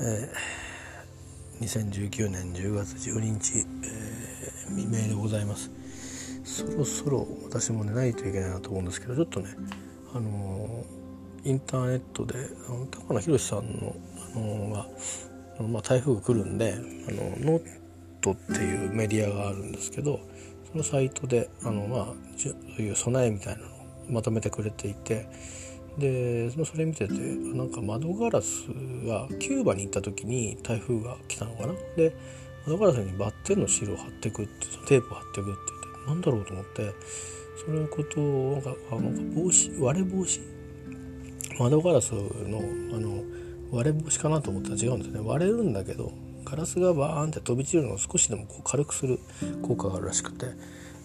え、2019年10月12日、えー、未明でございます。そろそろ私も寝ないといけないなと思うんですけどちょっとねあのー、インターネットで高野宏さんの、あのー、が、まあ、台風が来るんであのノートっていうメディアがあるんですけどそのサイトであの、まあ、そういう備えみたいなのをまとめてくれていてでそれ見ててなんか窓ガラスがキューバに行った時に台風が来たのかな。で窓ガラスにバッテンのシールを貼ってくってテープを貼ってくって言って何だろうと思ってそれのことをなんかあなんか防止割れ防止窓ガラスのあの割れ防止かなと思ったら違うんですね。割れるんだけどガラスがバーンって飛び散るのを少しでもこう軽くする効果があるらしくて。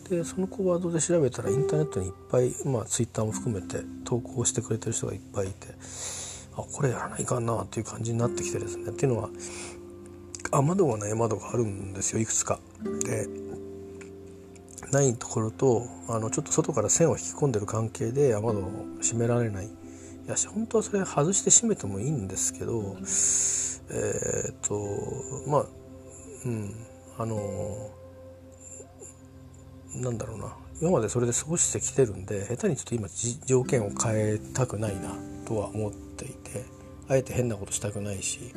でそのコワードで調べたらインターネットにいっぱい、まあ、ツイッターも含めて投稿してくれてる人がいっぱいいてあこれやらないかなっていう感じになってきてですねっていうのは雨戸がない窓があるんですよいくつか。でないところとあのちょっと外から線を引き込んでる関係で雨戸を閉められない。いや本当はそれ外して閉めてもいいんですけどえー、っとまあうんあのなんだろうな。今までそれで過ごしてきてるんで下手にちょっと今条件を変えたくないなとは思っていてあえて変なことしたくないし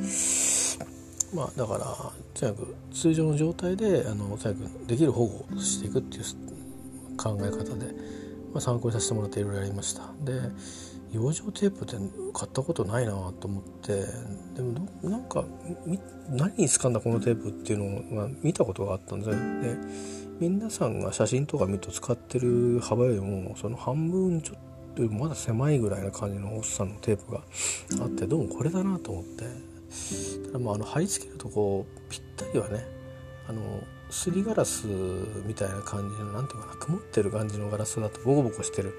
まあだからとにかく通常の状態であのとにかくできる保護をしていくっていう考え方で、まあ、参考にさせてもらっていろいろやりました。で養生テープって買ったことないなと思ってでもなんか何に使うんだこのテープっていうのが見たことがあったんですよで皆さんが写真とか見ると使ってる幅よりもその半分ちょっとまだ狭いぐらいな感じのおっさのテープがあってどうもこれだなと思ってただまああの貼り付けるとこうぴったりはねあのすりガラスみたいな感じの何ていうかな曇ってる感じのガラスだとボコボコしてる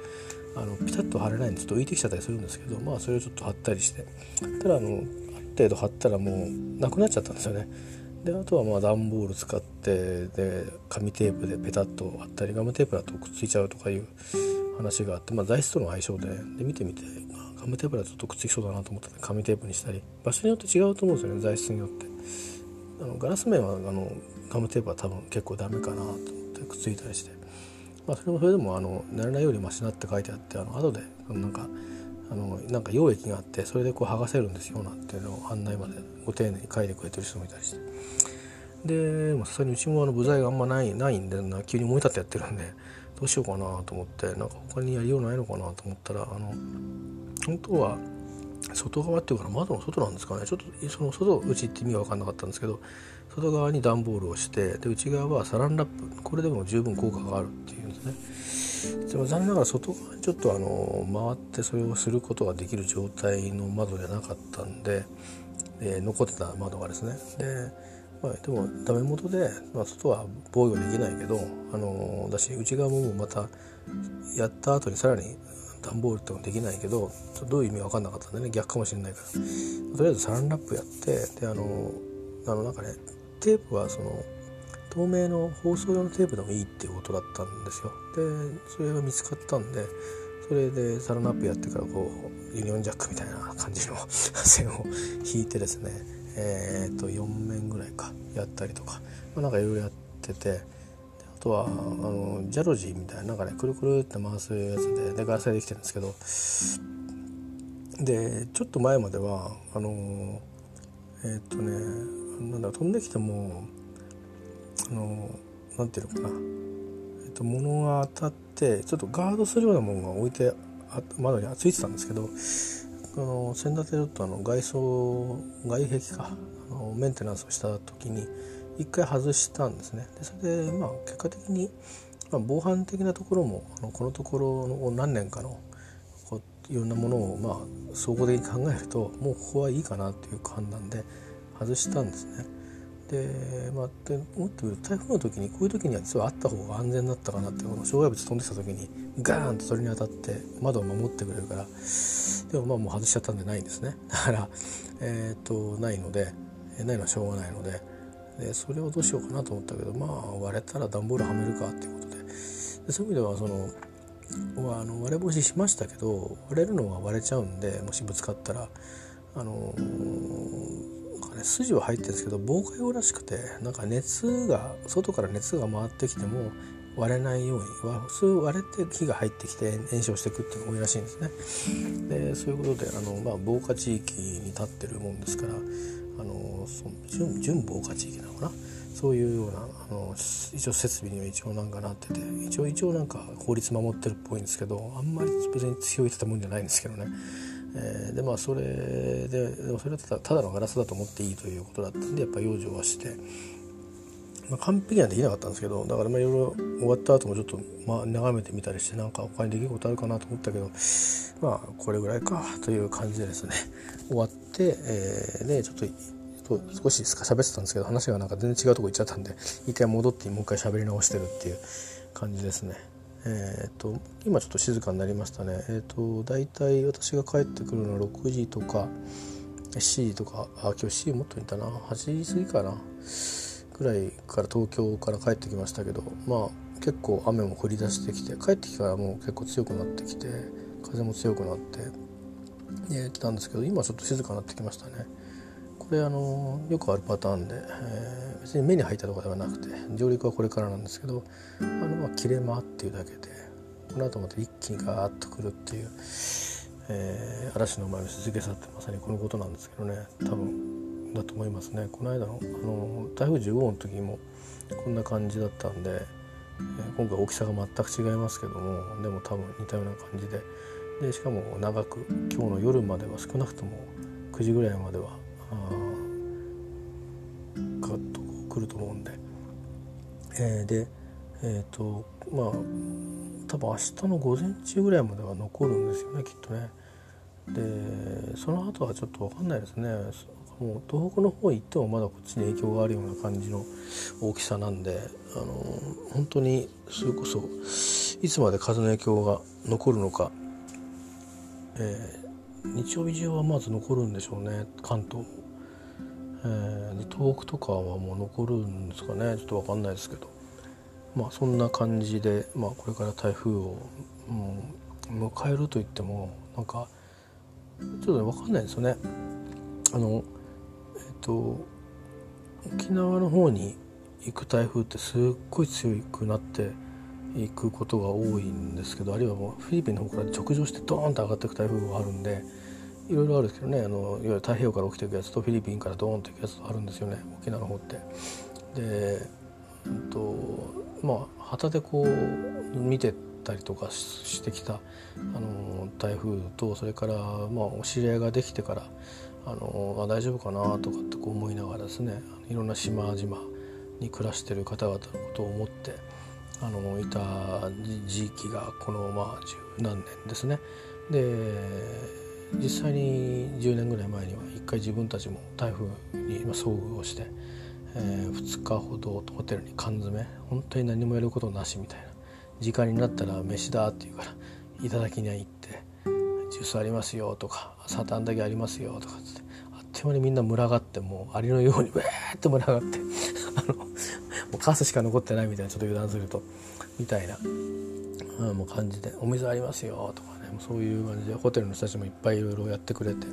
あのピタッと貼れないんでちょっと浮いてきちゃったりするんですけどまあそれをちょっと貼ったりしてただあのある程度貼ったらもうなくなっちゃったんですよね。であとはまあ段ボール使ってで紙テープでペタッと貼ったりガムテープだとくっついちゃうとかいう話があって、まあ、材質との相性でで見てみて、まあ、ガムテープだとくっつきそうだなと思ったので紙テープにしたり場所によって違うと思うんですよね材質によって。あのガラス面はあのガムテープは多分結構ダメかなと思ってくっついたりして、まあ、それもそれでもあの慣れないよりマシなって書いてあってあの後でなんかあのなんか溶液があってそれでこう剥がせるんですよなんていうのを案内までご丁寧に書いてくれてる人もいたりして。でさすがにうちもあの部材があんまないないんでな急に燃え立ってやってるんでどうしようかなと思ってなんか他にやりようないのかなと思ったらあの本当は外側っていうか窓の外なんですかね。ちょっとその外うちって意味が分かんなかったんですけど外側に段ボールをしてで内側はサランラップ。これでも十分効果があるっていうんですね。でも残念ながら外側にちょっとあの回ってそれをすることができる状態の窓じゃなかったんで、えー、残ってた窓がですね。で,、まあ、でもダメ元で、まあ、外は防御できないけどあのだし内側もまたやった後にさらに段ボールってもできないけどどういう意味分かんなかったんでね逆かもしれないから。とりあえずサランラップやってであのあのなんかねテープはその透明の包装用のテープでもいいっていうことだったんですよ。でそれが見つかったんでそれでサランラップやってからこうユニオンジャックみたいな感じの線を引いてですねえっ、と4面ぐらいかやったりとか、まあ、なんかいろいろやってて。あとはあのジャロジーみたいななんかねくるくるって回すやつででガラスでできてるんですけど。でちょっと前まではあのえっ、とねなんだ飛んできてもあのなんていうのかな、えっと、物が当たってちょっとガードするようなものが置いて窓についてたんですけど。あの先立てちょっとあの外装外壁かあのメンテナンスをした時に一回外したんですねでそれでまあ結果的に、まあ、防犯的なところもあのこのところの何年かのこういろんなものをまあ総合的に考えるともうここはいいかなという判断で外したんですね。でまあ、で思ってみると台風の時にこういう時には実はあった方が安全だったかなってこの障害物飛んできた時にガーンとそれに当たって窓を守ってくれるからでもまあもう外しちゃったんでないんですね。だからえっ、とないのでないのはしょうがないのででそれをどうしようかなと思ったけどまあ割れたら段ボールはめるかっていうことで。でそういう意味ではそのあの割れ防止しましたけど割れるのは割れちゃうんでもしぶつかったらあのーね筋は入ってるんですけど防火用らしくてなんか熱が外から熱が回ってきても割れないように普通割れて火が入ってきて炎症していくっていうのが多いらしいんですね。でそういうことであの、まあ、防火地域に立ってるもんですからあの準準防火地域なのかな？そういうようなあの一応設備には一応なんかなってて一応一応なんか法律守ってるっぽいんですけどあんまり別に強い建物じゃないんですけどね。えー、でまあそれででもそれはただただのガラスだと思っていいということだったんでやっぱ養生はして、まあ、完璧にはできなかったんですけどだからまあいろいろ終わった後もちょっと、まあ、眺めてみたりしてなんか他にできることあるかなと思ったけどまあこれぐらいかという感じでですね終わって、えー、でちょっと少し喋ってたんですけど話がなんか全然違うとこ行っちゃったんで一回戻ってもう一回喋り直してるっていう感じですね。えーと、今ちょっと静かになりましたね。えーと、大体私が帰ってくるのは6時とか7時とかあ今日7時もっといたな8時過ぎかなぐらいから東京から帰ってきましたけどまあ結構雨も降り出してきて帰ってきてからもう結構強くなってきて風も強くなってえ来たんですけど今ちょっと静かになってきましたね。これあのよくあるパターンで、えー、別に目に入ったとかではなくて上陸はこれからなんですけどあのまあ切れ間っていうだけでこの後また一気にガーッとくるっていう、えー、嵐の前の静けさってまさにこのことなんですけどね多分だと思いますね。この間のあの台風15号の時もこんな感じだったんで、えー、今回大きさが全く違いますけどもでも多分似たような感じで。でしかも長く今日の夜までは少なくとも9時ぐらいまではガッとくると思うんで、えー、でえっ、ー、とまあ多分明日の午前中ぐらいまでは残るんですよねきっとね。でその後はちょっと分かんないですね。もう東北の方行ってもまだこっちに影響があるような感じの大きさなんであの本当にそれこそいつまで風の影響が残るのか、えー、日曜日中はまず残るんでしょうね関東。えー、東北とかはもう残るんですかね。ちょっと分かんないですけど。まあそんな感じで、まあ、これから台風を、うん、迎えるといってもなんかちょっと、ね、分かんないですよね。あのえっ、と沖縄の方に行く台風ってすっごい強くなっていくことが多いんですけどあるいはもうフィリピンの方から直上してドーンと上がっていく台風があるんでいろいろあるんですけどねあのいわゆる太平洋から起きていくやつとフィリピンからドーンといくやつあるんですよね沖縄の方って。で、うんとまあ旗でこう見てたりとかしてきたあの台風とそれから、まあ、お知り合いができてからあのあ大丈夫かなとかってこう思いながらですねいろんな島々に暮らしてる方々のことを思ってあのいた時期がこのまあ十何年ですね。で実際に10年ぐらい前には一回自分たちも台風に遭遇をして、えー、2日ほどホテルに缶詰本当に何もやることなしみたいな時間になったら飯だって言うからいただきに行ってジュースありますよとかサタンだけありますよとかってあっという間にみんな群がってもうアリのようにウェーって群がって あのもうカスしか残ってないみたいなちょっと油断するとみたいな、うん、もう感じで「お水ありますよ」とかそういう感じでホテルの人たちもいっぱいいろいろやってくれて。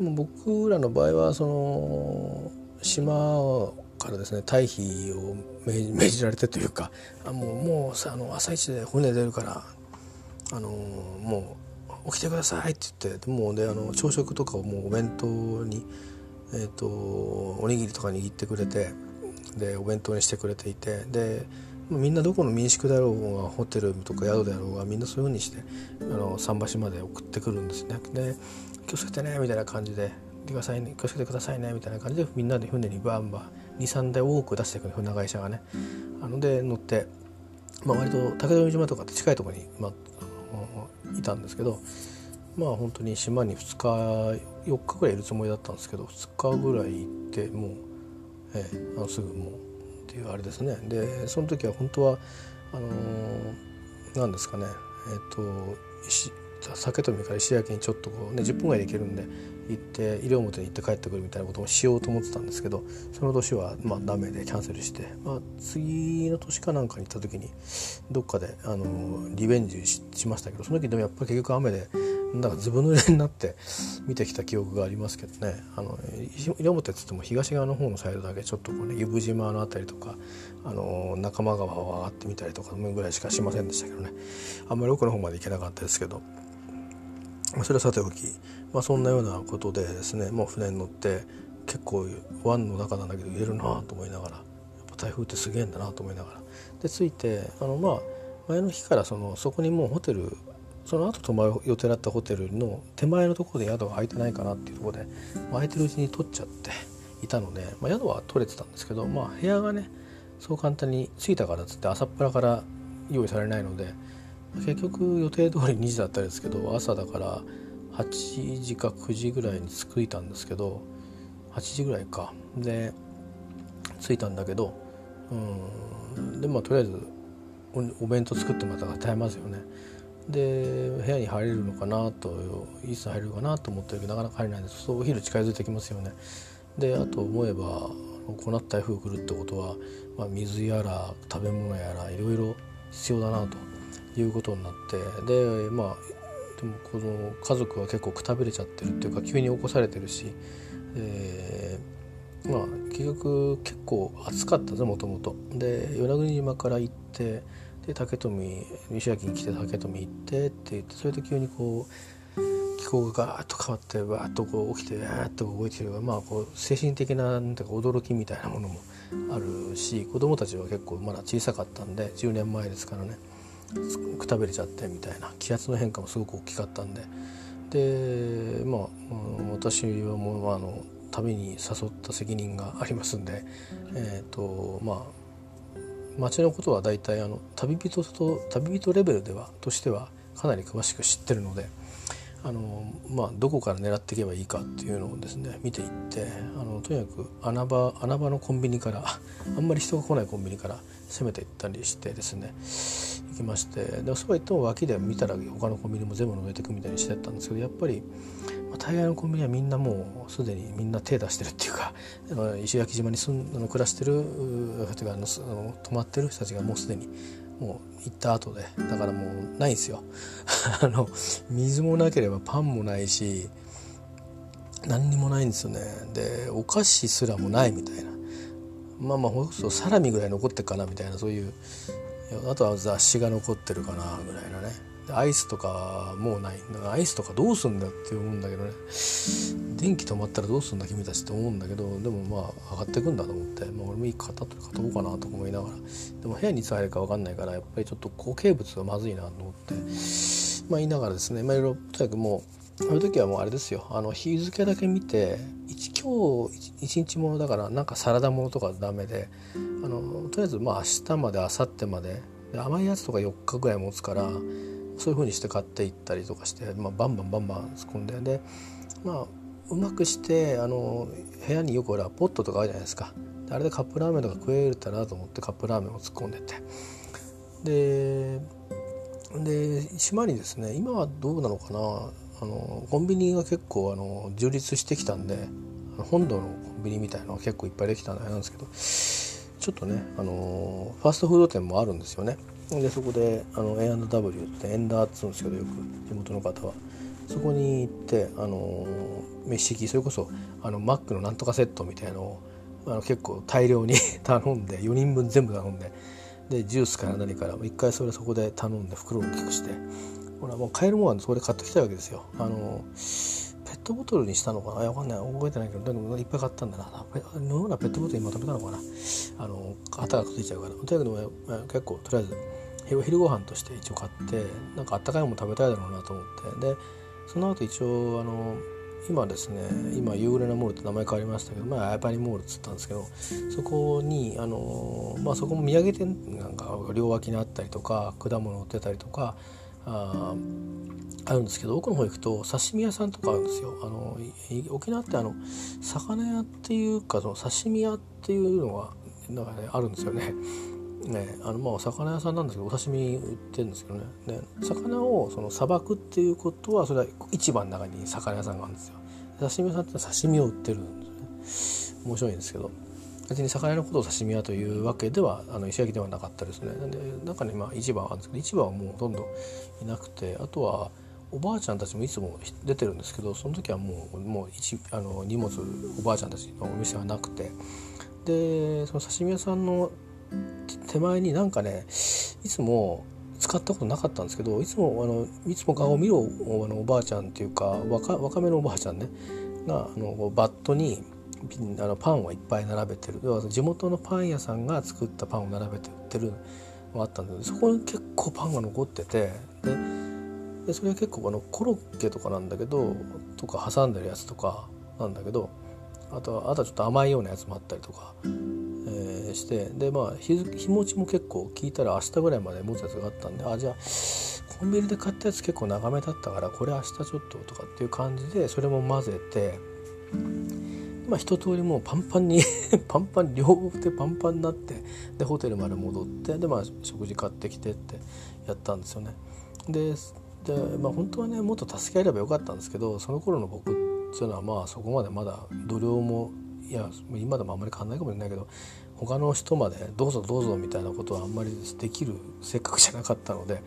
もう僕らの場合はその島からですね退避を命じられてというかあもうもうあの朝一で船出るからあのもう起きてくださいって言ってもうであの朝食とかをもうお弁当に、えーとおにぎりとか握ってくれてでお弁当にしてくれていてでみんなどこの民宿だろうがホテルとか宿だろうがみんなそういうふうにしてあの桟橋まで送ってくるんですね。で気をつけてねみたいな感じで「くださいね気をつけてくださいね」みたいな感じでみんなで船にバンバン23台多く出していく船会社がね。あので乗って、まあ、割と竹富島とかって近いところに、まあ、いたんですけどまあ本当に島に2日4日ぐらいいるつもりだったんですけど2日ぐらい行ってもう、ええ、あのすぐもう。っていうあれですね。でその時は本当はあの何ですかね。えっ、ー、と石酒富から石焼にちょっとこうね10分ぐらいで行けるんで行って西表に行って帰ってくるみたいなこともしようと思ってたんですけどその年はまあダメでキャンセルして、まあ、次の年かなんかに行った時にどっかであのリベンジしましたけどその時でもやっぱり結局雨でなんかずぶ濡れになって見てきた記憶がありますけどねあの西表っつっても東側の方のサイドだけちょっとこうね由布島の辺りとかあの仲間川を上がってみたりとかぐらいしかしませんでしたけどねあんまり奥の方まで行けなかったですけど。それはさておき、まあ、そんなようなことでですねもう船に乗って結構湾の中なんだけど入れるなと思いながらやっぱ台風ってすげえんだなと思いながら。で着いてあのまあ前の日からそのそこにもうホテルその後泊まる予定だったホテルの手前のところで宿が空いてないかなっていうところで、まあ、空いてるうちに取っちゃっていたので、まあ、宿は取れてたんですけど、まあ、部屋がねそう簡単に着いたからっつって朝っぱらから用意されないので結局予定通り2時だったんですけど朝だから8時か9時ぐらいに着いたんですけど8時ぐらいか。で着いたんだけどうん。でまあとりあえずお弁当作ってまた耐えますよね。で部屋に入れるのかなといつ入れるかなと思ってるけどなかなか入れないんです。そうお昼近づいてきますよね。であと思えばこうなった台風来るってことは、まあ、水やら食べ物やらいろいろ必要だなということになって。でまあでもこの家族は結構くたびれちゃってるっていうか急に起こされてるし、えー、まあ結局結構暑かったぜもともと。で与那国島から行ってで竹富西脇に来て竹富行ってって言ってそれで急にこう気候がガーッと変わってわーっとこう起きてわーっと動いてるまあこう精神的ななんていうか驚きみたいなものもあるし子供たちは結構まだ小さかったんで10年前ですからねくたびれちゃってみたいな気圧の変化もすごく大きかったんで。でまあ私はもうあの旅に誘った責任がありますんで。えっ、ー、とまあ町のことは大体あの旅人と旅人レベルではとしてはかなり詳しく知ってるのであの、まあ、どこから狙っていけばいいかっていうのをですね見ていってあのとにかく穴場穴場のコンビニからあんまり人が来ないコンビニから攻めていったりしてですね行きましてでそうは言っても脇で見たら他のコンビニも全部覗いていくみたいにしてたんですけどやっぱりまあ大概のコンビニはみんなもうすでにみんな手出してるっていうか石垣島に住んあの暮らしてる人があの泊まってる人たちがもうすでにもう行った後でだからもうないんですよ。あの水もなければパンもないし何にもないんですよね。でお菓子すらもないみたいな。まあまあほんとサラミぐらい残ってっかなみたいなそういうあとは雑誌が残ってるかなぐらいなね。アイスとかもうない。アイスとかどうすんだって思うんだけどね。電気止まったらどうすんだ君たちって思うんだけどでもまあ上がってくんだと思って、まあ、俺もいい買ったと買っとこうかなと思いながら。でも部屋にいつ入るか分かんないからやっぱりちょっと固形物がまずいなと思って。まあ言いながらですね。まあいろいろとにかくもうそういう時はもうあれですよ。あの日付だけ見て今日一日ものだからなんかサラダものとかダメであのとりあえずまあ明日まで明後日までで甘いやつとか4日ぐらい持つからそういうふうにして買っていったりとかして、まあ、バンバンバンバン突っ込んででまあうまくしてあの部屋によくほらポットとかあるじゃないですか。あれでカップラーメンとか食えるたなと思ってカップラーメンを突っ込んでて。でで島にですね今はどうなのかな。あのコンビニが結構あの充実してきたんで本土のコンビニみたいなのが結構いっぱいできたのあれなんですけどちょっとねあのファーストフード店もあるんですよね。でそこであの A&W ってエンダーっつうんですけどよく地元の方は。そこに行ってあの飯席それこそあのマックのなんとかセットみたいのをあの結構大量に 頼んで4人分全部頼んででジュースから何から一回それそこで頼んで袋を大きくして。ほらもう買えるものはそこで買ってきたわけですよ。あのペットボトルにしたのかな？わかんない。覚えてないけどでもいっぱい買ったんだな。のようなペットボトルにまとめたのかな？あの型がついちゃうから。とにかく結構とりあえず昼ご飯として一応買ってなんかあったかいもの食べたいだろうなと思って。でその後一応あの今ですね今ユーグレナモールって名前変わりましたけど前アイパニモールっつったんですけどそこにあの、まあ、そこも土産店なんか両脇にあったりとか果物売ってたりとかああるんですけど奥の方行くと刺身屋さんとかあるんですよ。あの沖縄ってあの魚屋っていうかその刺身屋っていうのがなんかねあるんですよね。ね、あのまあお魚屋さんなんですけどお刺身売ってるんですけどね。で魚をそのさばくっていうことはそれは市場の中に魚屋さんがあるんですよ。刺身屋さんって刺身を売ってるんですね。面白いんですけど。別に魚のことを刺身屋というわけではあの石焼きではなかったですね。で中にまあ市場があるんですけど市場はもうほとんどいなくてあとはおばあちゃんたちもいつも出てるんですけどその時はもうもうあの荷物おばあちゃんたちのお店はなくて。でその刺身屋さんの手前になんかねいつも使ったことなかったんですけどいつもあのいつも顔を見ろあのおばあちゃんっていうか若若めのおばあちゃんねがあのバットにあのパンをいっぱい並べてる。要は地元のパン屋さんが作ったパンを並べて売ってるのがあったんでそこに結構パンが残っててででそれは結構あのコロッケとかなんだけどとか挟んでるやつとかなんだけどあとはあとはちょっと甘いようなやつもあったりとか、えー、してでまあ日日持ちも結構聞いたら明日ぐらいまで持つやつがあったんであじゃあコンビニで買ったやつ結構長めだったからこれ明日ちょっととかっていう感じでそれも混ぜてまあ一通りもうパンパンに パンパン両手パンパンになってでホテルまで戻ってでまあ食事買ってきてってやったんですよね。ででまあ本当はねもっと助け合えればよかったんですけどその頃の僕っていうのはまあそこまでまだ度量もいや今でもあんまり変わんないかもしれないけど他の人までどうぞどうぞみたいなことはあんまりできるせっかくじゃなかったので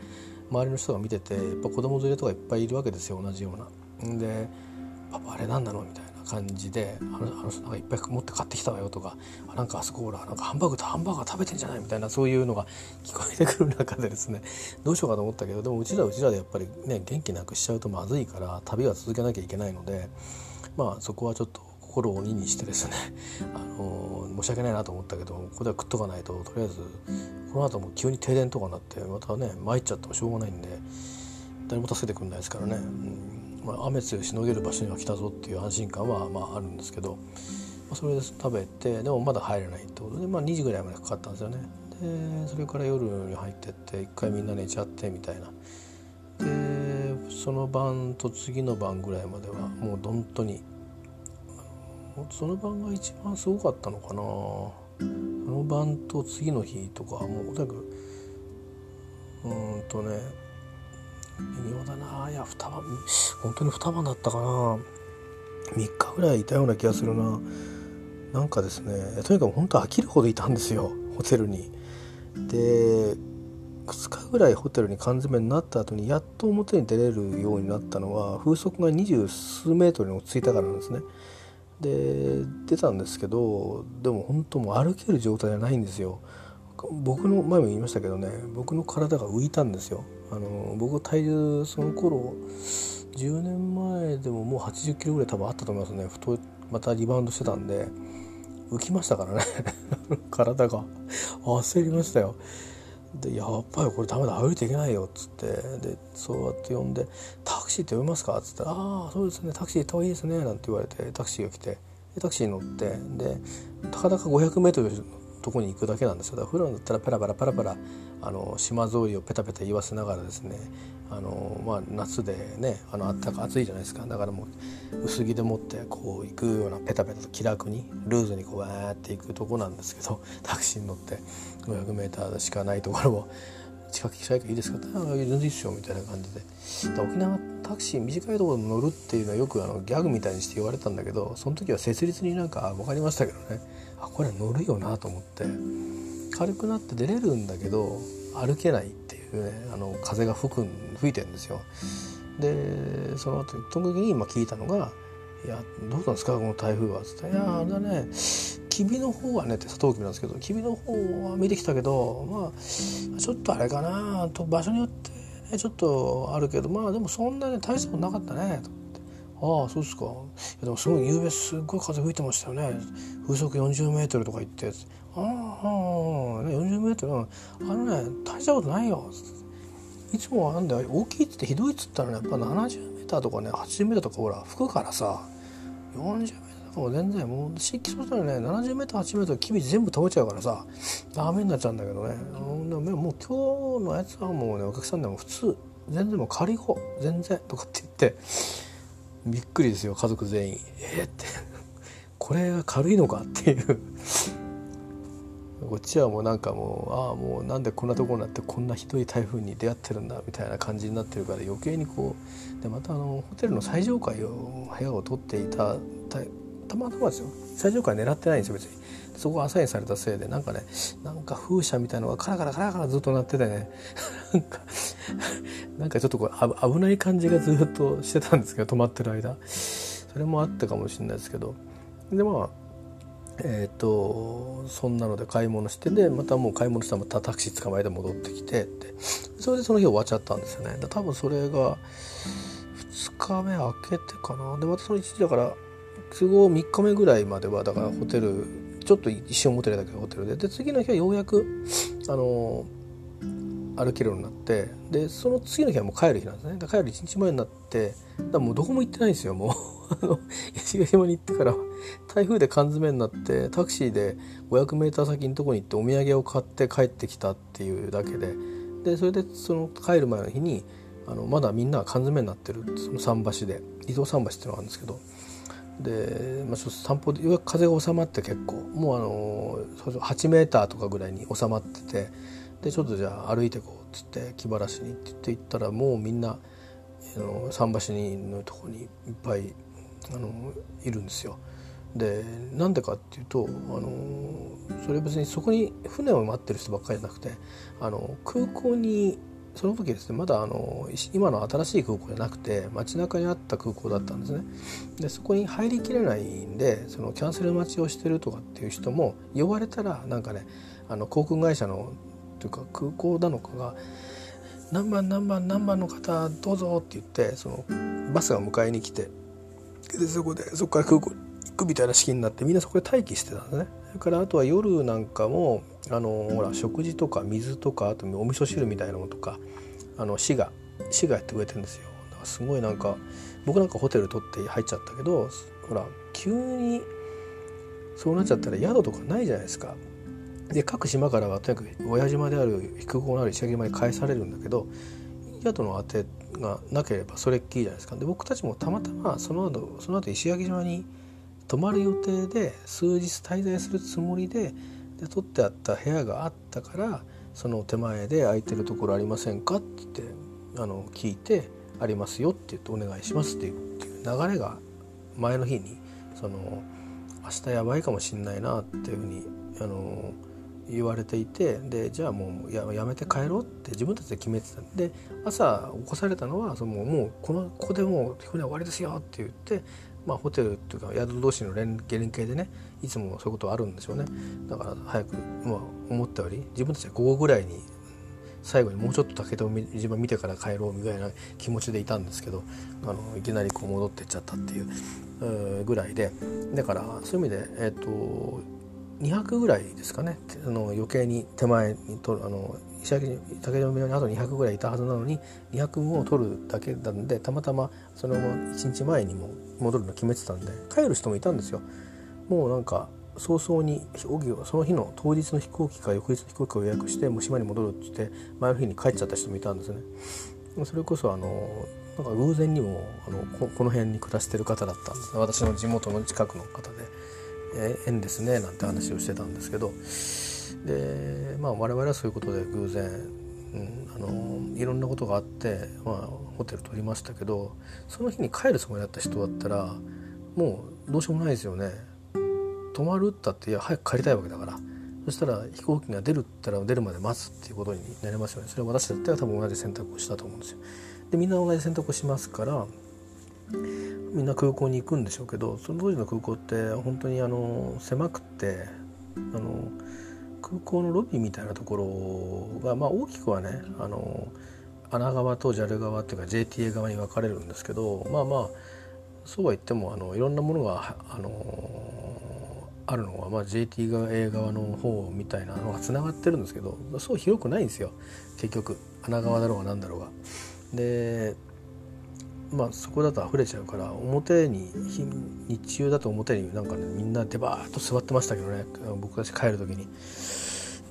周りの人が見ててやっぱ子供連れとかいっぱいいるわけですよ同じような。で「パパあれなんなの?」みたいな。感じで「あのあの人なんかいっぱい持って買ってきたわよ」とか「なんかあそこほらなんかハンバーグとハンバーガー食べてんじゃない?」みたいなそういうのが聞こえてくる中でですね どうしようかと思ったけどでもうちらうちらでやっぱりね元気なくしちゃうとまずいから旅は続けなきゃいけないのでまあそこはちょっと心を鬼にしてですね、あの申し訳ないなと思ったけどここでは食っとかないととりあえずこの後も急に停電とかになってまたね参っちゃってもしょうがないんで誰も助けてくれないですからね、うんまあ、雨強いしのげる場所には来たぞっていう安心感はまああるんですけど、まあ、それで食べてでもまだ入れないってことで、まあ、2時ぐらいまでかかったんですよね。でそれから夜に入ってって一回みんな寝ちゃってみたいな。でその晩と次の晩ぐらいまではもう本当にその晩が一番すごかったのかな。その晩と次の日とかもうとにかくうんとね微妙だないや二晩本当に二晩だったかな3日ぐらいいたような気がするななんかですねとにかく本当飽きるほどいたんですよホテルに。で2日ぐらいホテルに缶詰になった後にやっと表に出れるようになったのは風速が二十数メートルに落ち着いたからなんですね。で出たんですけどでも本当もう歩ける状態じゃないんですよ。僕の前も言いましたけどね僕の体が浮いたんですよ。あの僕体重その頃10年前でももう80キロぐらい多分あったと思いますね。太またリバウンドしてたんで。浮きましたからね。体が。焦りましたよ。で「やっぱりこれダメだ歩いていけないよ」っつって。でそうやって呼んで「タクシーって呼びますか?」っつって「ああそうですね。タクシー行った方がいいですね」なんて言われてタクシーが来て。タクシーに乗って。でたかだか 500m のとこに行くだけなんですよ。だから普段だったらペラペラパラパラあの島沿いをペタペタ言わせながらですねあの、まあ、夏でねあのったか暑いじゃないですか。だからもう薄着でもってこう行くようなペタペタと気楽にルーズにこうわーって行くとこなんですけどタクシーに乗って 500m しかないところを近く来たいかいいですか?」あ全然いいっすよ」みたいな感じで。沖縄タクシー短いところに乗るっていうのはよくあのギャグみたいにして言われたんだけどその時は切実になんか分かりましたけどね。あこれ乗るよなと思って軽くなって出れるんだけど歩けないっていうねあの風が吹く吹いてるんですよ。でその後その時に今聞いたのが「いやどうなんですかこの台風は」っつって「いやあれだね君の方はね」ってサトウキビなんですけど「君の方は見てきたけどまあちょっとあれかなと場所によってねちょっとあるけどまあでもそんなに大したことなかったね」と。ああそうですか。いやでもすごい夕べすごい風吹いてましたよね。風速40メートルとか言って。ああ40メートルあのね大したことないよ。いつもなんだよ。大きいっつってひどいっつったらねやっぱ70メーターとかね80メーターとかほら吹くからさ。40メーターとかも全然もう湿気そうしたらね70メーター80メーター木々全部倒れちゃうからさ。ダメになっちゃうんだけどね。もう今日のやつはもうねお客さんでも普通。全然もう仮放全然とかって言って。びっくりですよ家族全員。えー、って。これが軽いのかっていう。こっちはもうなんかもうああもうなんでこんなとこになってこんなひどい台風に出会ってるんだみたいな感じになってるから余計にこうでまたあのホテルの最上階を部屋を取っていたたまたまですよ。最上階狙ってないんですよ別に。そこがアサインされたせいでなんかねなんか風車みたいのがカラカラカラカラずっと鳴っててね。なんか なんかちょっとこう危ない感じがずっとしてたんですけど止まってる間。それもあったかもしれないですけど。でまあえーと、そんなので買い物してでまたもう買い物したらまたタクシー捕まえて戻ってきてって。それでその日終わっちゃったんですよね。多分それが2日目明けてかな。でまたその1日だから都合3日目ぐらいまではだからホテルちょっと一瞬ホテルだけどホテルで。で次の日はようやくあの歩けるようになってでその次の日はもう帰る日なんですね。帰る1日前になってだもうどこも行ってないんですよもう。あの石垣島に行ってから台風で缶詰になってタクシーで 500m 先のとこに行ってお土産を買って帰ってきたっていうだけで。でそれでその帰る前の日にあのまだみんな缶詰になってるその桟橋で。移動桟橋っていうのがあるんですけど。で、まあ、ちょっと散歩でようやく風が収まって結構。もうあの8メーターとかぐらいに収まってて。でちょっとじゃあ歩いてこうっつって気晴らしにって言って行ったらもうみんなあの桟橋のとこにいっぱいあのいるんですよ。でなんでかっていうとあのそれ別にそこに船を待ってる人ばっかりじゃなくてあの空港にその時ですねまだあの今の新しい空港じゃなくて街中にあった空港だったんですねでそこに入りきれないんでそのキャンセル待ちをしてるとかっていう人も呼ばれたらなんかねあの航空会社のというか空港なのかが「何番何番何番の方どうぞ」って言ってそのバスが迎えに来てでそこでそこから空港行くみたいな式になってみんなそこで待機してたんですね。それからあとは夜なんかもあのほら食事とか水とかあとお味噌汁みたいなのとかあの市が市がやってくれてるんですよ。すごいなんか僕なんかホテル取って入っちゃったけどほら急にそうなっちゃったら宿とかないじゃないですか。で各島からはとにかく親島である空港のある石垣島に返されるんだけど宿の当てがなければそれっきりじゃないですか。で僕たちもたまたまその後その後石垣島に泊まる予定で数日滞在するつもりでで取ってあった部屋があったからその手前で空いてるところありませんかってってあの聞いて「ありますよ」って言って「お願いします」っていう流れが前の日にその明日やばいかもしんないなっていうふうにあの言われていてでじゃあもうややめて帰ろうって自分たちで決めてた。んで朝起こされたのはそのもうこのここでもう船終わりですよって言って、まあ、ホテルっていうか宿同士の連連携でねいつもそういうことあるんでしょうね。だから早く、まあ、思ったより自分たちは午後ぐらいに最後にもうちょっと竹田を自分見てから帰ろうみたいな気持ちでいたんですけどあのいきなりこう戻ってっちゃったっていうぐらいで。だからそういう意味でえっ、ー、と200ぐらいですかねあの余計に手前に取るあの石垣に竹島にあと200ぐらいいたはずなのに200を取るだけなんでたまたまその1日前にも戻るの決めてたんで帰る人もいたんですよ。もうなんか早々にその日の当日の飛行機か翌日の飛行機を予約してもう島に戻るって言って前の日に帰っちゃった人もいたんですね。それこそあのなんか偶然にもあのここの辺に暮らしてる方だったんです私の地元の近くの方で。縁ですねなんて話をしてたんですけどでまあ我々はそういうことで偶然、うん、あのいろんなことがあって、まあ、ホテル取りましたけどその日に帰るつもりだった人だったらもうどうしようもないですよね。泊まるったっていや早く帰りたいわけだからそしたら飛行機が出るったら出るまで待つっていうことになりますよねそれは私だったら多分同じ選択をしたと思うんですよ。でみんな同じ選択をしますからみんな空港に行くんでしょうけどその当時の空港って本当にあの狭くてあの空港のロビーみたいなところが、まあ、大きくはねあの穴側と JAL 側っていうか JTA 側に分かれるんですけどまあまあそうは言ってもあのいろんなものがあのあるのは、まあ、JTA 側の方みたいなのがつながってるんですけどそう広くないんですよ結局穴側だろうが何だろうが。でまあそこだと溢れちゃうから表に日中だと表になんかねみんなでバーッと座ってましたけどね僕たち帰る時に。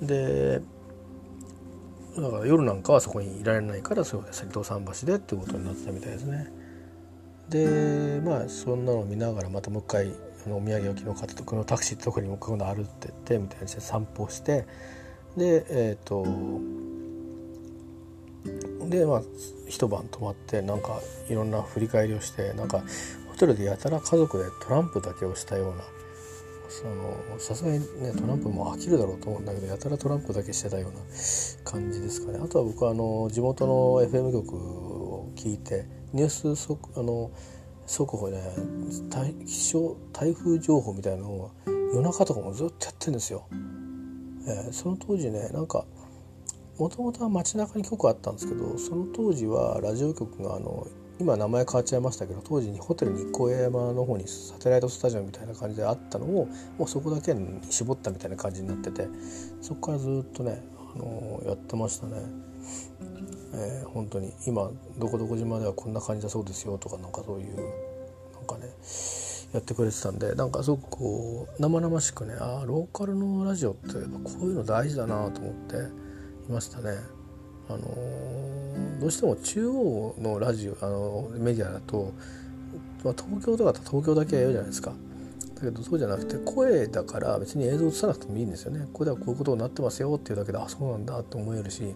でだから夜なんかはそこにいられないからそうです伊藤桟橋でってことになってたみたいですね。でまあそんなのを見ながらまたもう一回お土産置きの方とこのタクシーってとこにもう今度歩ってってみたいにして散歩してでえっ、ー、とでまあ一晩泊まってなんかいろんな振り返りをしてなんかホテルでやたら家族でトランプだけをしたようなさすがにねトランプも飽きるだろうと思うんだけどやたらトランプだけしてたような感じですかねあとは僕はあの地元の FM 局を聞いてニュース速あの速報で、ね、気象台風情報みたいなのを夜中とかもずっとやってるんですよ。えー、その当時ねなんかもともとは街中に局あったんですけどその当時はラジオ局があの今名前変わっちゃいましたけど当時にホテル日光山の方にサテライトスタジオみたいな感じであったのをもうそこだけに絞ったみたいな感じになっててそこからずっとね、あの、やってましたね。えー、本当に今どこどこ島ではこんな感じだそうですよとかなんかそういうなんかねやってくれてたんでなんかすごくこう生々しくねああローカルのラジオってやっぱこういうの大事だなと思ってましたね。あのー、どうしても中央のラジオあのメディアだと、まあ、東京とかだと東京だけはやるじゃないですか。だけどそうじゃなくて声だから別に映像映さなくてもいいんですよね。これではこういうことになってますよっていうだけであそうなんだって思えるし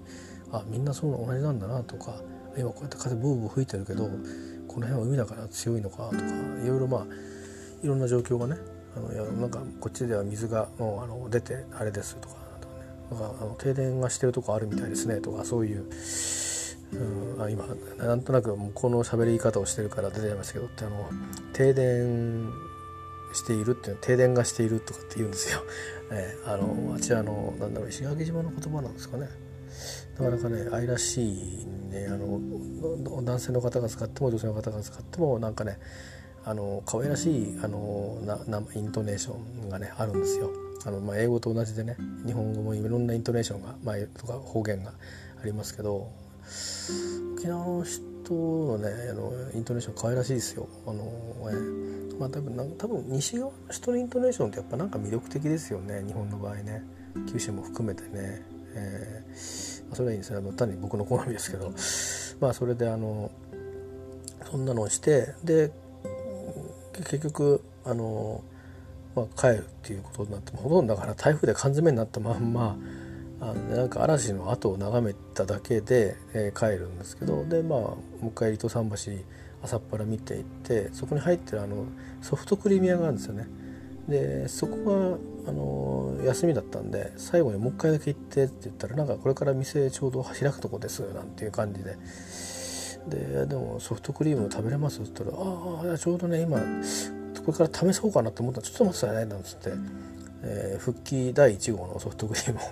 あみんなそう同じなんだなとか今こうやって風ブーブー吹いてるけどこの辺は海だから強いのかとかいろいろまあいろんな状況がねあのいやなんかこっちでは水がもうあの出てあれですとかなんかあの停電がしてるとこあるみたいですねとかそういう、うん、あ今なんとなくこの喋り方をしてるから出てましたけどってあの停電しているっていう停電がしているとかって言うんですよ。えー、あのあちらのなんだろう石垣島の言葉なんですかね。なかなかね愛らしいねあの男性の方が使っても女性の方が使ってもなんかねあの可愛らしいあのななイントネーションがねあるんですよ。あのまあ、英語と同じでね日本語もいろんなイントネーションが、まあ、とか方言がありますけど沖縄の人のねあのイントネーション可愛らしいですよ。あのえまあ、多分多分西側の人のイントネーションってやっぱなんか魅力的ですよね。日本の場合ね。九州も含めてね、えー、それはいいんですよ。単に僕の好みですけど。まあそれであのそんなのをしてで結局あの、まあ、帰るっていうことになってほとんどだから台風で缶詰になったまんまあのなんか嵐の後を眺めただけで、えー、帰るんですけどでまあもう一回糸桟橋朝っぱら見ていってそこに入ってるあのソフトクリーム屋があるんですよね。でそこはあの休みだったんで最後にもう一回だけ行ってって言ったらなんかこれから店ちょうど開くとこですなんていう感じでででもソフトクリーム食べれます？って言ったら「ああちょうどね今これから試そうかなと思ったらちょっと待ってくださいね」なんつって、えー、復帰第1号のソフトクリームを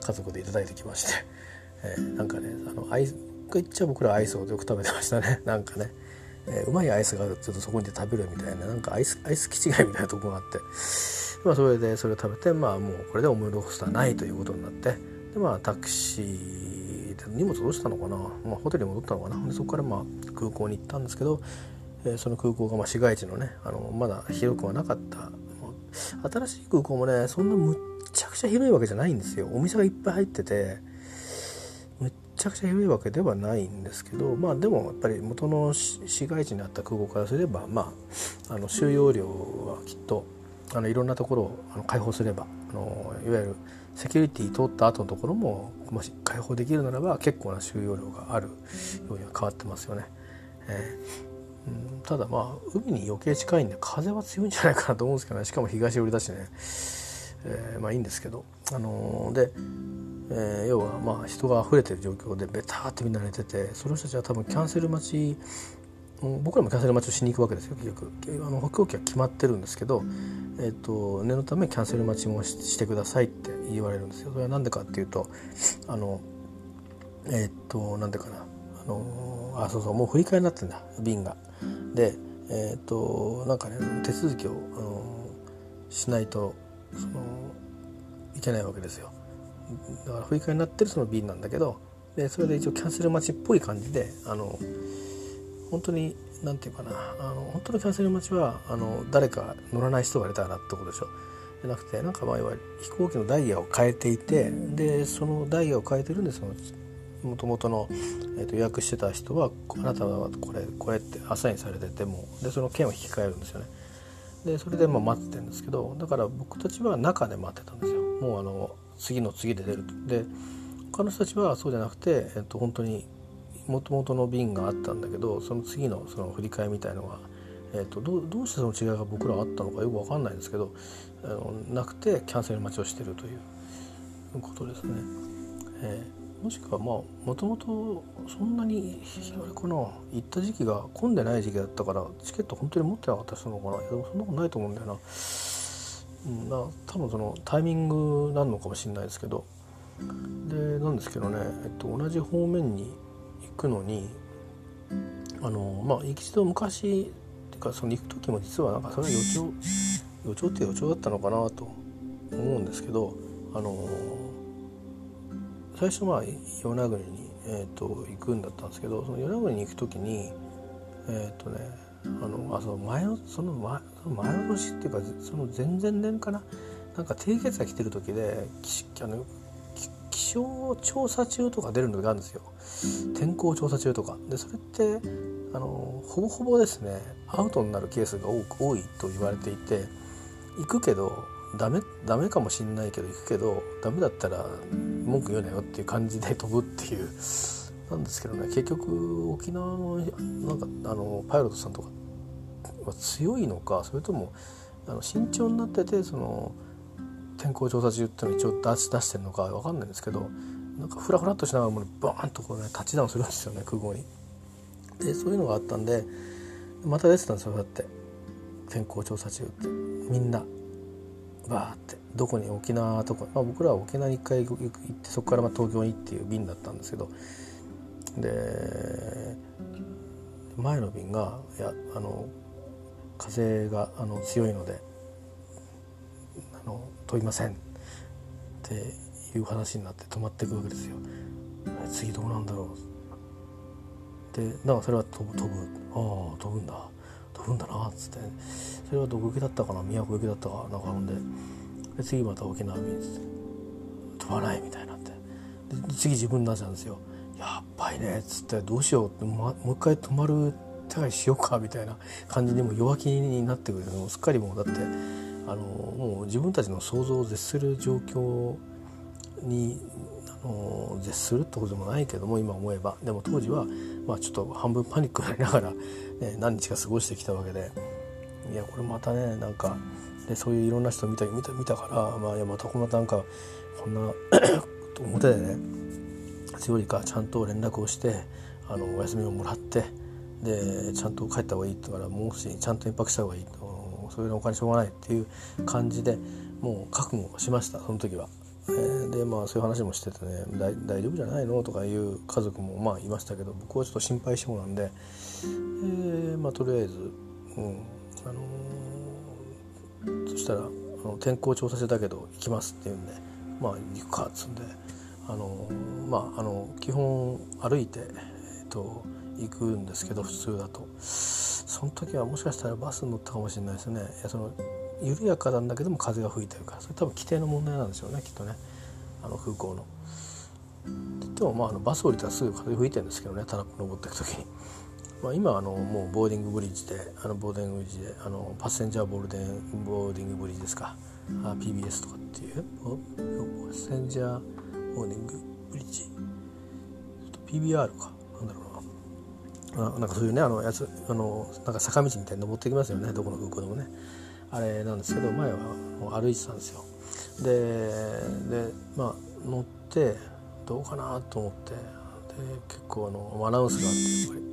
家族で頂いてきまして、えー、なんかねあのアイ言っちゃ僕らアイスをよく食べてましたね。なんかね。えー、うまいアイスがあるっとそこに食べるみたいな。なんかアイスアイス気違いみたいなとこがあって、まあ、それでそれを食べてまあもうこれで思い残すことはないということになって。でまあタクシー荷物どうしたのかな、まあ、ホテルに戻ったのかな。でそこからまあ空港に行ったんですけど、え、その空港がま市街地のねあのまだ広くはなかった新しい空港もねそんなむっちゃくちゃ広いわけじゃないんですよお店がいっぱい入っててむっちゃくちゃ広いわけではないんですけどまあでもやっぱり元の市街地にあった空港からすればまああの収容量はきっとあのいろんなところをあの開放すればあのいわゆるセキュリティ通った後のところももし開放できるならば結構な収容量があるようには変わってますよね。えー、うん、ただまあ海に余計近いんで風は強いんじゃないかなと思うんですけどね。しかも東寄りだしね、えー、まあいいんですけど。あのー、で、えー、要はまあ人が溢れてる状況でベターってみんな寝ててその人たちは多分キャンセル待ち僕らもキャンセル待ちをしに行くわけですよ結局。あの補強機は決まってるんですけど、えーと、念のためキャンセル待ちもしてくださいって言われるんですよ。それは何でかっていうとあのえっ、ー、と何でかな。あのあそうそうもう振り替えになってんだ便が。でえっ、となんかね手続きを、あのしないとそのいけないわけですよ。だから振り替えになってるその便なんだけどでそれで一応キャンセル待ちっぽい感じであの本当に何て言うかなあの本当のキャンセル待ちはあの誰か乗らない人がいたらってことでしょじゃなくてなんかまあいわゆる飛行機のダイヤを変えていてでそのダイヤを変えてるんでそのもともとの、えー、と予約してた人はあなたはこれこれってアサインされててもでその券を引き換えるんですよね。でそれでまあ待ってるんですけどだから僕たちは中で待ってたんですよ。もうあの次の次で出ると。で他の人たちはそうじゃなくて、えー、と本当にもともとの便があったんだけどその次のその振り替えみたいのが、えーと、どどうしてその違いが僕らあったのかよく分かんないんですけどあのなくてキャンセル待ちをしてるということですね。えー、もしくはまあもともとそんなにあれかな行った時期が混んでない時期だったからチケット本当に持ってなかった人なのかないやでもそんなことないと思うんだよな。うん、な多分そのタイミングなのかもしれないですけどでなんですけどね、えっと、同じ方面に行くのにあのまあ一度昔っていうかその行く時も実はなんかそれは予兆予兆って予兆だったのかなと思うんですけどあの最初まあ与那国に、えーと、行くんだったんですけどその与那国に行く時にえっ、ー、とねあのあその前のその前前の年っていうかその前々年かな？なんか低血が来てる時であの気象調査中とか出るのがあるんですよ。天候調査中とか。でそれってあのほぼほぼですねアウトになるケースが多く多いと言われていて行くけどダメダメかもしんないけど行くけどダメだったら文句言うなよっていう感じで飛ぶっていう。なんですけどね結局沖縄のなんかあのパイロットさんとかは強いのかそれともあの慎重になっててその天候調査中っていうのを一応出し出してるのか分かんないんですけどなんかフラフラっとしながらもバーンとこうねタッチダウンするんですよね空港に。でそういうのがあったんでまた出てたんですよだって。天候調査中って。みんな。バーってどこに沖縄とか、まあ、僕らは沖縄に一回行ってそこからまあ東京にっていう便だったんですけどで前の便がいやあの風があの強いのであの飛びません。っていう話になって止まっていくわけですよ。次どうなんだろう。でだからそれは飛ぶ飛ぶ。ああ飛ぶんだ。飛ぶんだなっつって。それはどこ行きだったかな？宮古行きだったか？なんかほんで。で次また沖縄便っつって飛ばないみたいになって。で次自分になっちゃうんですよ。やっばいねっつってどうしようって、ま、もう一回止まる手配しようか？みたいな感じにも弱気になってくる。もうすっかりもうだってあのもう自分たちの想像を絶する状況にあの絶するってことでもないけども今思えば。でも当時は、まあ、ちょっと半分パニックになりながら、ね、何日か過ごしてきたわけでいやこれまたねなんかでそういういろんな人見た見た見たから、まあ、いやまたこんななんかこんな 表でね強いかちゃんと連絡をしてあのお休みをもらってでちゃんと帰った方がいいって言うからもうしちゃんと延泊した方がいいとそういうのお金しょうがないっていう感じでもう覚悟しましたその時は。でまあそういう話もしててね大丈夫じゃないの？とかいう家族もまあいましたけど僕はちょっと心配性なんで、えー、まあとりあえず、うんあのー、そしたらあの天候調査中だけど行きますって言うんでまあ行くかっつうんで、あのー、まああの基本歩いて、えーと、行くんですけど普通だと。その時はもしかしたらバスに乗ったかもしれないですね。いやその緩やかなんだけども風が吹いてるからそれ多分規定の問題なんですよねきっとね。あの空港の。でもまああのバス降りたらすぐ風吹いてるんですけどねタラップ登っていく時に。まあ、今あのもうボーディングブリッジであのボーディングブリッジであのパッセンジャーボールデンボーディングブリッジですか。あ PBS とかっていう。パッセンジャーボーディングブリッジ。PBR か。なんだろうな。あなんかそういうねあのやつあのなんか坂道みたいに登ってきますよね。どこの空港でもね。あれなんですけど前は歩いてたんですよ。ででまあ乗ってどうかなと思ってで結構あのアナウンスがあってやっぱり。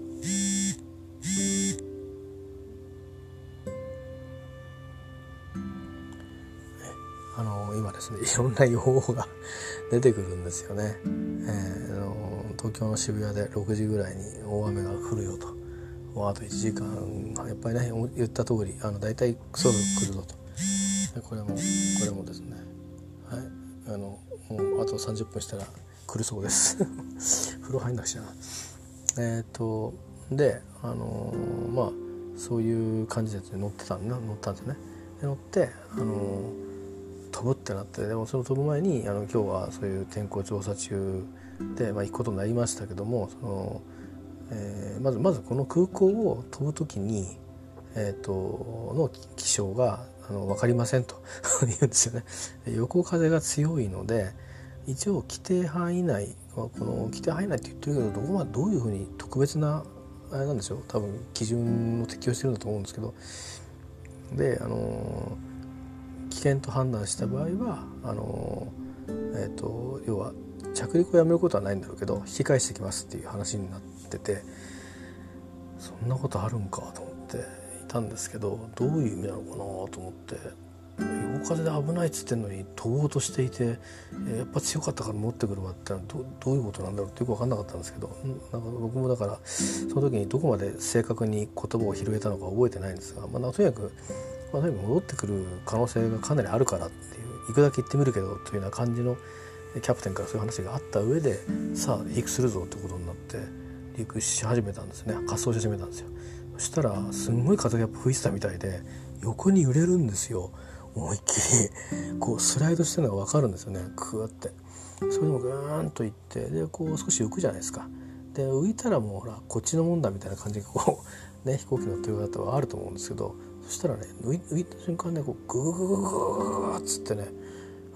あの今ですね いろんな予報が 出てくるんですよね、えー、あの東京の渋谷で6時ぐらいに大雨が降るよと。もうあと1時間やっぱりね言った通りあの大体そろ来るぞと。これもこれもですね。はい。あのもうあと30分したら来るそうです。風呂入んなくちゃ。なえっ、ー、とであのー、まあそういう感じで乗ってたん乗ったんですね。で乗ってあのー飛ぶってなってでもその飛ぶ前にあの今日はそういう天候調査中で、まあ、行くことになりましたけどもその、えー、まずまずこの空港を飛ぶ時に、えーと、の気象があの分かりませんと 言うんですよね。横風が強いので一応規定範囲内この規定範囲内って言ってるけどどこまでどういうふうに特別なあれなんですよ多分基準を適用してるんだと思うんですけどであの危険と判断した場合はあの、えーと、要は着陸をやめることはないんだろうけど引き返してきますっていう話になっててそんなことあるんかと思っていたんですけどどういう意味なのかなと思って横風で危ないっつってんのに飛ぼうとしていてやっぱ強かったから持ってくるわってどどういうことなんだろうってよく分かんなかったんですけどなんか僕もだからその時にどこまで正確に言葉を拾えたのか覚えてないんですが、まあ、とにかく、まあ、戻ってくる可能性がかなりあるからっていう行くだけ行ってみるけどというような感じのキャプテンからそういう話があった上でさあ離陸するぞってことになって陸し始めたんですね。滑走し始めたんですよ。そしたらすんごい風がやっぱ吹いてたみたいで横に揺れるんですよ。思いっきり。こうスライドしてるのが分かるんですよね。クーって。それでもグーンといってでこう少し浮くじゃないですか。で浮いたらもうほらこっちのもんだみたいな感じがこう ね飛行機乗ってる方はあると思うんですけどそしたらね浮いた瞬間ねこうグーグーグーグーっつってね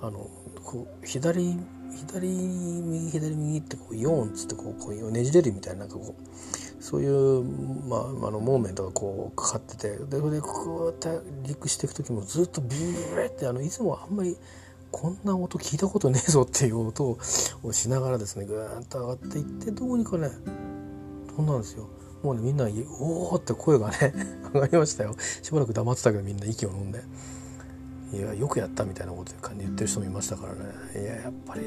あのこう左左右左右ってこう4っつってこうこうねじれるみたいななんかこうそういう、まあ、あのモーメントがこうかかっててでそれでこうやって陸していく時もずっとビューってあのいつもあんまりこんな音聞いたことねえぞっていう音をしながらですねぐーんと上がっていってどうにかね飛んだんですよ。もうねみんな「おお!」って声がね上がりましたよしばらく黙ってたけどみんな息を飲んで。いやよくやったみたいなこと言ってる人もいましたからねいややっぱり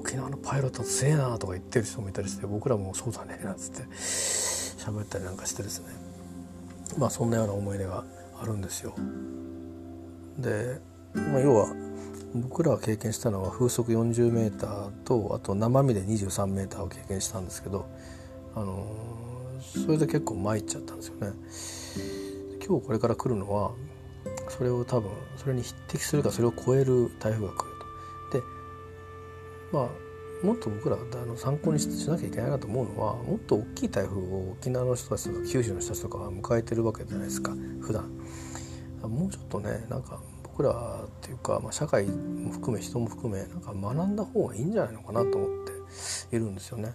沖縄のパイロット強えなとか言ってる人もいたりして僕らもそうだねなんつって喋ったりなんかしてですねまあそんなような思い出があるんですよ。で、まあ、要は僕らが経験したのは風速 40m とあと生身で 23m を経験したんですけど、あのそれで結構参っちゃったんですよね。今日これから来るのはそれを多分それに匹敵するかそれを超える台風が来ると。でまあもっと僕らあの参考にしなきゃいけないなと思うのはもっと大きい台風を沖縄の人たちとか九州の人たちとかは迎えてるわけじゃないですか。普段。もうちょっとねなんか僕らっていうか、まあ、社会も含め人も含めなんか学んだ方がいいんじゃないのかなと思って。いるんですよね。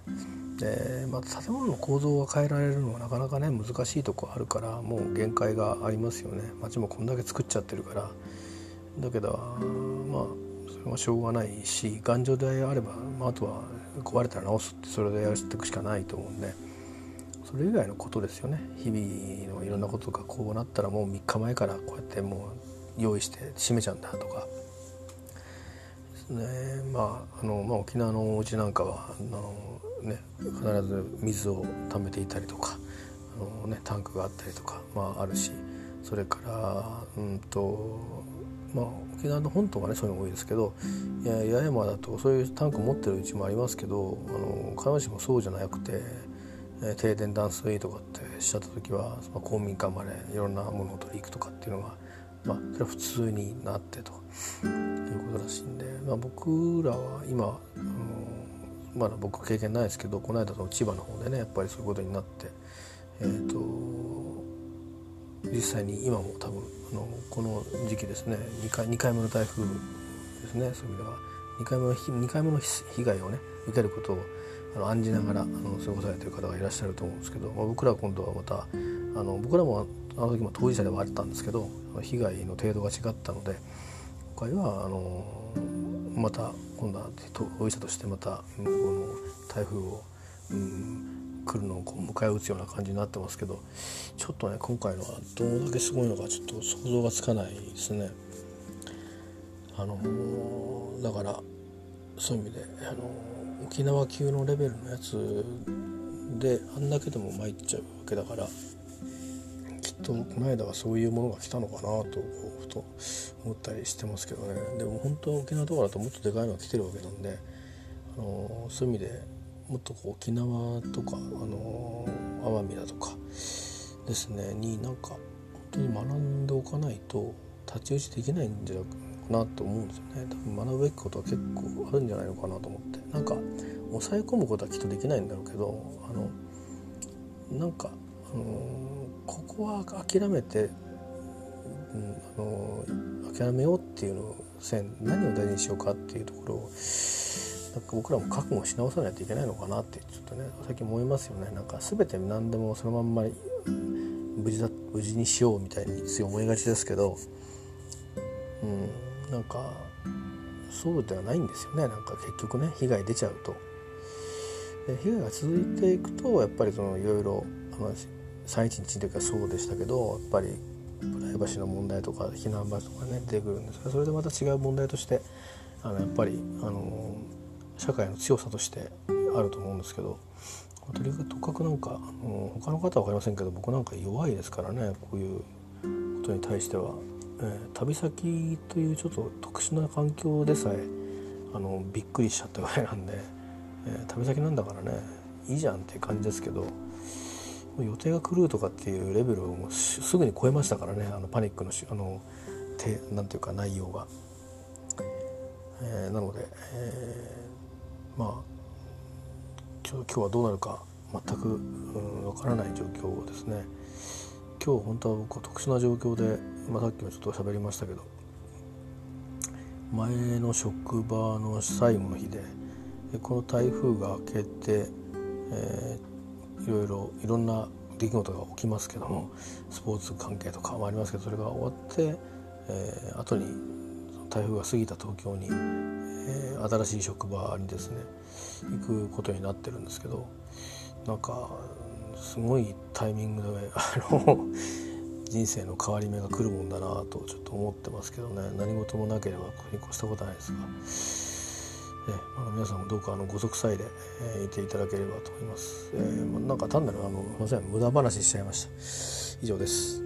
で、まあ、建物の構造が変えられるのはなかなかね難しいとこあるからもう限界がありますよね。街もこんだけ作っちゃってるから。だけどまあそれはしょうがないし頑丈であれば、まあ、あとは壊れたら直すってそれでやっていくしかないと思うんで。それ以外のことですよね。日々のいろんなことがこうなったらもう3日前からこうやってもう用意して閉めちゃうんだとか。ね。まああの、まあ、沖縄のお家なんかはあのね、必ず水を貯めていたりとかあの、ね、タンクがあったりとか、まあ、あるしそれからうんとまあ沖縄の本島はねそういうの多いですけど八重山だとそういうタンク持ってるうちもありますけどあの必ずしもそうじゃなくて、え停電断水とかってしちゃった時は、公民館までいろんなものを取り行くとかっていうのが、まあ、それは普通になってと。いうことらしいんで、まあ、僕らは今あのまだ僕経験ないですけどこの間の千葉の方でねやっぱりそういうことになって、えーと、実際に今も多分あのこの時期ですね2回 ,2 回目の台風ですねそういう意味では。2回目の ,2 回目の被害をね受けることをあの案じながらあの過ごされてる方がいらっしゃると思うんですけど、まあ、僕らは今度はまたあの僕らもあの時も当事者ではあったんですけど被害の程度が違ったので回はあのまた今度は当事者としてまた向こうの台風を、うん、来るのをこう迎え撃つような感じになってますけどちょっとね今回のはどれだけすごいのかちょっと想像がつかないですね。あのだからそういう意味であの沖縄級のレベルのやつであんだけでも参っちゃうわけだからっとこの間はそういうものが来たのかなとふと思ったりしてますけどね。でも本当沖縄とかだともっとでかいのが来てるわけなんで、あのそういう意味でもっとこう沖縄とか、あの奄美だとかですねになんか本当に学んでおかないと太刀打ちできないんじゃないかなと思うんですよね。多分学ぶべきことは結構あるんじゃないのかなと思って。なんか抑え込むことはきっとできないんだろうけどあのなんか、あのここは諦めてうん、あの諦めようっていうのを何を大事にしようかっていうところをなんか僕らも覚悟し直さないといけないのかなってちょっとね最近思いますよねなんか全て何でもそのまんま無事だ無事にしようみたいについ思いがちですけどうんなんかそうではないんですよねなんか結局ね被害出ちゃうと。で被害が続いていくとやっぱりそのいろいろ311の時はそうでしたけどやっぱりプライバシーの問題とか避難場所とかね出てくるんですがそれでまた違う問題としてあのやっぱりあの社会の強さとしてあると思うんですけどとにかくなんかあの他の方は分かりませんけど僕なんか弱いですからねこういうことに対しては、えー、旅先というちょっと特殊な環境でさえあのびっくりしちゃったぐらいなんで、えー、旅先なんだからねいいじゃんっていう感じですけど予定が狂うとかっていうレベルをもうすぐに超えましたからねあのパニックのあのてなんていうか内容が。えー、なので、えー、まあ今日はどうなるか全くわ、からない状況ですね今日本当は僕は特殊な状況で、まあ、さっきもちょっと喋りましたけど前の職場の最後の日でこの台風が明けて、えー、いろいろいろんな出来事が起きますけどもスポーツ関係とかもありますけどそれが終わって、えー、後に台風が過ぎた東京に、えー、新しい職場にですね行くことになってるんですけどなんかすごいタイミングで あの人生の変わり目が来るもんだなとちょっと思ってますけどね。何事もなければこれに越したことないですが、ね、あの皆さんもどうかあのご息災で、えー、いていただければと思います。えー、なんか単なるあのすいません無駄話しちゃいました。以上です。